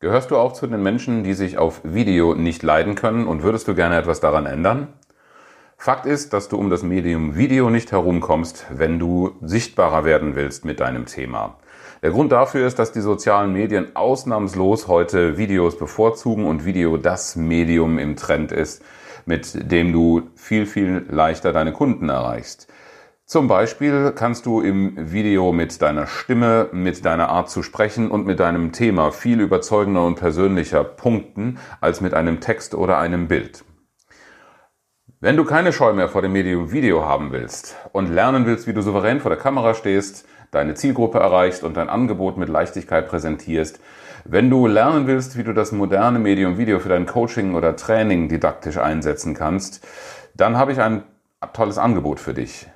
Gehörst du auch zu den Menschen, die sich auf Video nicht leiden können und würdest du gerne etwas daran ändern? Fakt ist, dass du um das Medium Video nicht herumkommst, wenn du sichtbarer werden willst mit deinem Thema. Der Grund dafür ist, dass die sozialen Medien ausnahmslos heute Videos bevorzugen und Video das Medium im Trend ist, mit dem du viel, viel leichter deine Kunden erreichst. Zum Beispiel kannst du im Video mit deiner Stimme, mit deiner Art zu sprechen und mit deinem Thema viel überzeugender und persönlicher punkten als mit einem Text oder einem Bild. Wenn du keine Scheu mehr vor dem Medium Video haben willst und lernen willst, wie du souverän vor der Kamera stehst, deine Zielgruppe erreichst und dein Angebot mit Leichtigkeit präsentierst, wenn du lernen willst, wie du das moderne Medium Video für dein Coaching oder Training didaktisch einsetzen kannst, dann habe ich ein tolles Angebot für dich.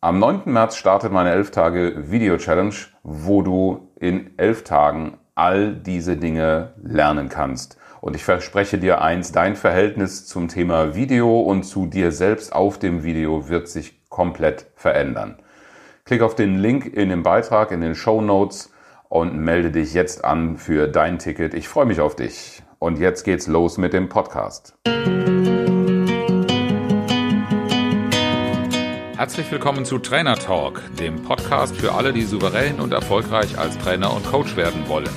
Am 9. März startet meine 11 Tage Video Challenge, wo du in 11 Tagen all diese Dinge lernen kannst. Und ich verspreche dir eins, dein Verhältnis zum Thema Video und zu dir selbst auf dem Video wird sich komplett verändern. Klick auf den Link in dem Beitrag, in den Show Notes und melde dich jetzt an für dein Ticket. Ich freue mich auf dich. Und jetzt geht's los mit dem Podcast. Herzlich willkommen zu Trainer Talk, dem Podcast für alle, die souverän und erfolgreich als Trainer und Coach werden wollen.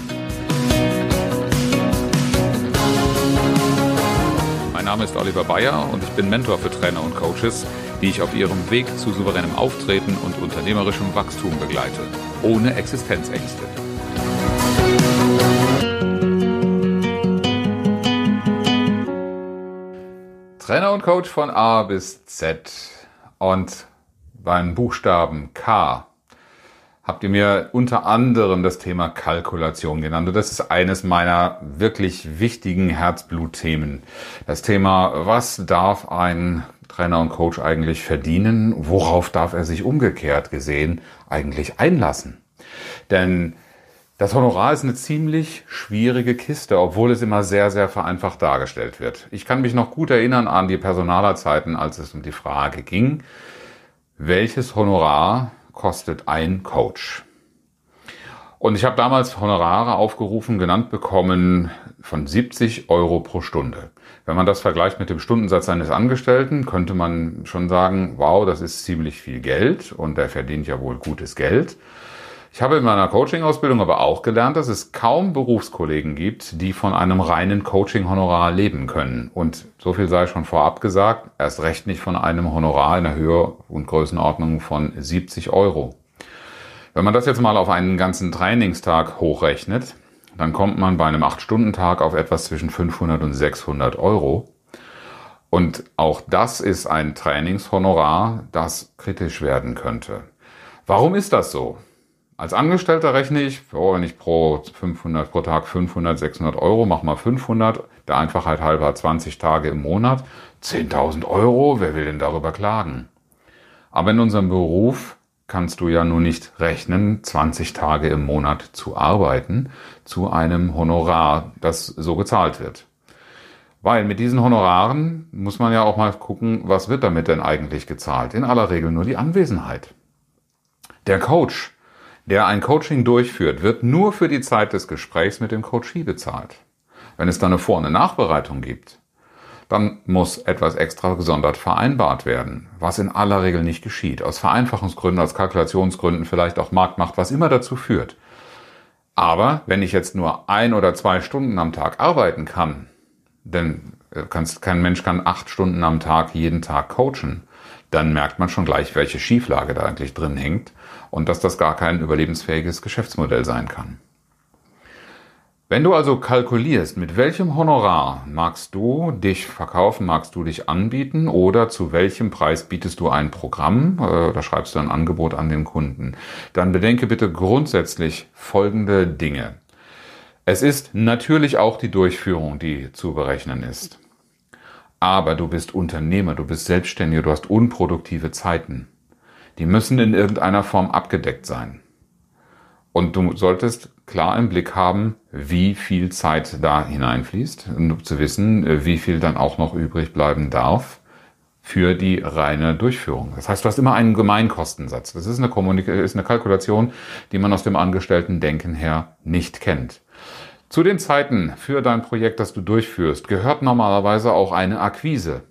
Mein Name ist Oliver Bayer und ich bin Mentor für Trainer und Coaches, die ich auf ihrem Weg zu souveränem Auftreten und unternehmerischem Wachstum begleite, ohne Existenzängste. Trainer und Coach von A bis Z. Und beim Buchstaben K habt ihr mir unter anderem das Thema Kalkulation genannt. Und das ist eines meiner wirklich wichtigen Herzblutthemen. Das Thema, was darf ein Trainer und Coach eigentlich verdienen? Worauf darf er sich umgekehrt gesehen eigentlich einlassen? Denn das Honorar ist eine ziemlich schwierige Kiste, obwohl es immer sehr, sehr vereinfacht dargestellt wird. Ich kann mich noch gut erinnern an die Personalerzeiten, als es um die Frage ging, welches Honorar kostet ein Coach? Und ich habe damals Honorare aufgerufen, genannt bekommen von 70 Euro pro Stunde. Wenn man das vergleicht mit dem Stundensatz eines Angestellten, könnte man schon sagen, wow, das ist ziemlich viel Geld und der verdient ja wohl gutes Geld. Ich habe in meiner Coaching-Ausbildung aber auch gelernt, dass es kaum Berufskollegen gibt, die von einem reinen Coaching-Honorar leben können. Und so viel sei schon vorab gesagt, erst recht nicht von einem Honorar in der Höhe und Größenordnung von 70 Euro. Wenn man das jetzt mal auf einen ganzen Trainingstag hochrechnet, dann kommt man bei einem 8-Stunden-Tag auf etwas zwischen 500 und 600 Euro. Und auch das ist ein Trainingshonorar, das kritisch werden könnte. Warum ist das so? Als Angestellter rechne ich, oh, wenn ich pro 500, pro Tag 500, 600 Euro, mach mal 500, der Einfachheit halber 20 Tage im Monat, 10.000 Euro, wer will denn darüber klagen? Aber in unserem Beruf kannst du ja nun nicht rechnen, 20 Tage im Monat zu arbeiten zu einem Honorar, das so gezahlt wird. Weil mit diesen Honoraren muss man ja auch mal gucken, was wird damit denn eigentlich gezahlt? In aller Regel nur die Anwesenheit. Der Coach der ein Coaching durchführt, wird nur für die Zeit des Gesprächs mit dem Coachee bezahlt. Wenn es dann eine Vor- und eine Nachbereitung gibt, dann muss etwas extra gesondert vereinbart werden, was in aller Regel nicht geschieht. Aus Vereinfachungsgründen, aus Kalkulationsgründen, vielleicht auch Marktmacht, was immer dazu führt. Aber wenn ich jetzt nur ein oder zwei Stunden am Tag arbeiten kann, denn äh, kein Mensch kann acht Stunden am Tag jeden Tag coachen, dann merkt man schon gleich, welche Schieflage da eigentlich drin hängt und dass das gar kein überlebensfähiges Geschäftsmodell sein kann. Wenn du also kalkulierst, mit welchem Honorar magst du dich verkaufen, magst du dich anbieten oder zu welchem Preis bietest du ein Programm äh, oder schreibst du ein Angebot an den Kunden, dann bedenke bitte grundsätzlich folgende Dinge. Es ist natürlich auch die Durchführung, die zu berechnen ist. Aber du bist Unternehmer, du bist Selbstständiger, du hast unproduktive Zeiten. Die müssen in irgendeiner Form abgedeckt sein. Und du solltest klar im Blick haben, wie viel Zeit da hineinfließt, um zu wissen, wie viel dann auch noch übrig bleiben darf für die reine Durchführung. Das heißt, du hast immer einen Gemeinkostensatz. Das ist eine, Kommunik ist eine Kalkulation, die man aus dem Angestellten-Denken her nicht kennt. Zu den Zeiten für dein Projekt, das du durchführst, gehört normalerweise auch eine Akquise.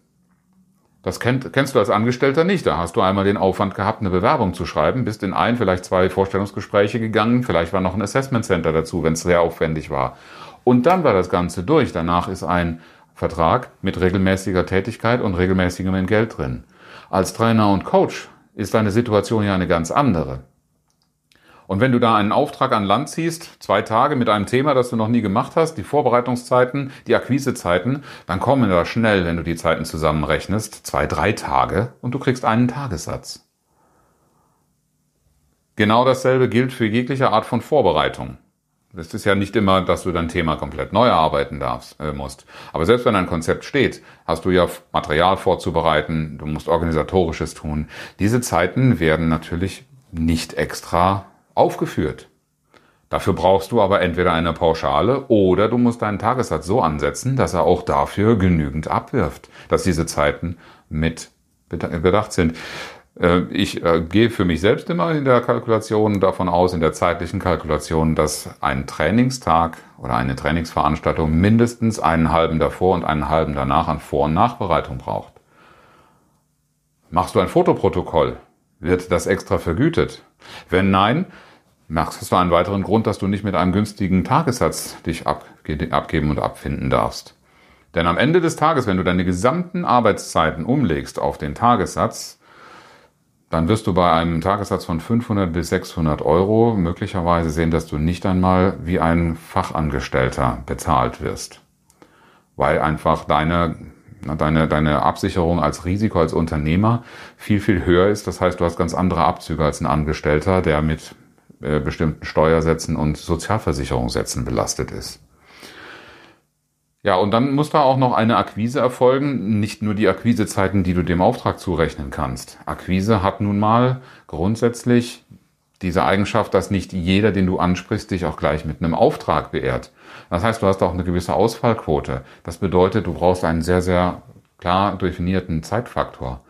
Das kennt, kennst du als Angestellter nicht. Da hast du einmal den Aufwand gehabt, eine Bewerbung zu schreiben, bist in ein, vielleicht zwei Vorstellungsgespräche gegangen, vielleicht war noch ein Assessment Center dazu, wenn es sehr aufwendig war. Und dann war das Ganze durch. Danach ist ein Vertrag mit regelmäßiger Tätigkeit und regelmäßigem Entgelt drin. Als Trainer und Coach ist deine Situation ja eine ganz andere. Und wenn du da einen Auftrag an Land ziehst, zwei Tage mit einem Thema, das du noch nie gemacht hast, die Vorbereitungszeiten, die Akquisezeiten, dann kommen da schnell, wenn du die Zeiten zusammenrechnest, zwei, drei Tage und du kriegst einen Tagessatz. Genau dasselbe gilt für jegliche Art von Vorbereitung. Das ist ja nicht immer, dass du dein Thema komplett neu erarbeiten darfst, äh, musst. Aber selbst wenn ein Konzept steht, hast du ja Material vorzubereiten, du musst organisatorisches tun. Diese Zeiten werden natürlich nicht extra aufgeführt. Dafür brauchst du aber entweder eine Pauschale oder du musst deinen Tagessatz so ansetzen, dass er auch dafür genügend abwirft, dass diese Zeiten mit bedacht sind. Äh, ich äh, gehe für mich selbst immer in der Kalkulation davon aus, in der zeitlichen Kalkulation, dass ein Trainingstag oder eine Trainingsveranstaltung mindestens einen halben davor und einen halben danach an Vor- und Nachbereitung braucht. Machst du ein Fotoprotokoll, wird das extra vergütet? Wenn nein, machst du einen weiteren Grund, dass du nicht mit einem günstigen Tagessatz dich abgeben und abfinden darfst. Denn am Ende des Tages, wenn du deine gesamten Arbeitszeiten umlegst auf den Tagessatz, dann wirst du bei einem Tagessatz von 500 bis 600 Euro möglicherweise sehen, dass du nicht einmal wie ein Fachangestellter bezahlt wirst. Weil einfach deine deine, deine Absicherung als Risiko als Unternehmer viel, viel höher ist. Das heißt, du hast ganz andere Abzüge als ein Angestellter, der mit äh, bestimmten Steuersätzen und Sozialversicherungssätzen belastet ist. Ja, und dann muss da auch noch eine Akquise erfolgen, nicht nur die Akquisezeiten, die du dem Auftrag zurechnen kannst. Akquise hat nun mal grundsätzlich diese Eigenschaft, dass nicht jeder, den du ansprichst, dich auch gleich mit einem Auftrag beehrt. Das heißt, du hast auch eine gewisse Ausfallquote. Das bedeutet, du brauchst einen sehr, sehr klar definierten Zeitfaktor.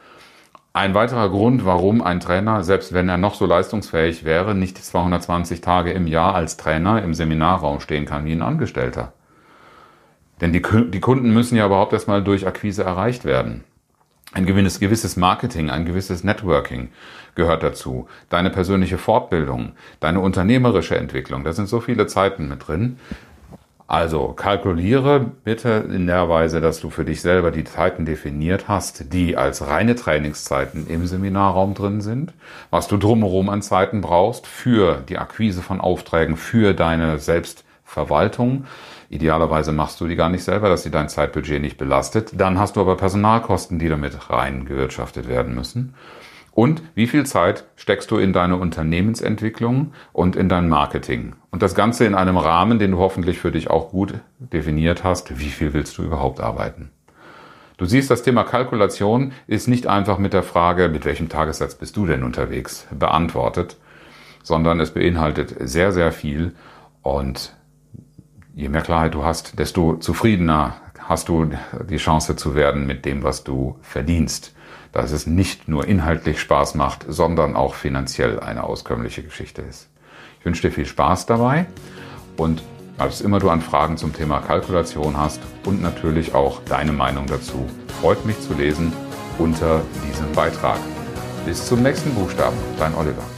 Ein weiterer Grund, warum ein Trainer, selbst wenn er noch so leistungsfähig wäre, nicht 220 Tage im Jahr als Trainer im Seminarraum stehen kann wie ein Angestellter. Denn die, die Kunden müssen ja überhaupt erstmal durch Akquise erreicht werden. Ein gewisses, gewisses Marketing, ein gewisses Networking gehört dazu. Deine persönliche Fortbildung, deine unternehmerische Entwicklung, da sind so viele Zeiten mit drin. Also kalkuliere bitte in der Weise, dass du für dich selber die Zeiten definiert hast, die als reine Trainingszeiten im Seminarraum drin sind, was du drumherum an Zeiten brauchst für die Akquise von Aufträgen, für deine Selbstverwaltung. Idealerweise machst du die gar nicht selber, dass sie dein Zeitbudget nicht belastet. Dann hast du aber Personalkosten, die damit reingewirtschaftet werden müssen. Und wie viel Zeit steckst du in deine Unternehmensentwicklung und in dein Marketing? Und das Ganze in einem Rahmen, den du hoffentlich für dich auch gut definiert hast. Wie viel willst du überhaupt arbeiten? Du siehst, das Thema Kalkulation ist nicht einfach mit der Frage, mit welchem Tagessatz bist du denn unterwegs, beantwortet, sondern es beinhaltet sehr, sehr viel. Und je mehr Klarheit du hast, desto zufriedener hast du die Chance zu werden mit dem, was du verdienst dass es nicht nur inhaltlich Spaß macht, sondern auch finanziell eine auskömmliche Geschichte ist. Ich wünsche dir viel Spaß dabei und als immer du an Fragen zum Thema Kalkulation hast und natürlich auch deine Meinung dazu, freut mich zu lesen unter diesem Beitrag. Bis zum nächsten Buchstaben, dein Oliver.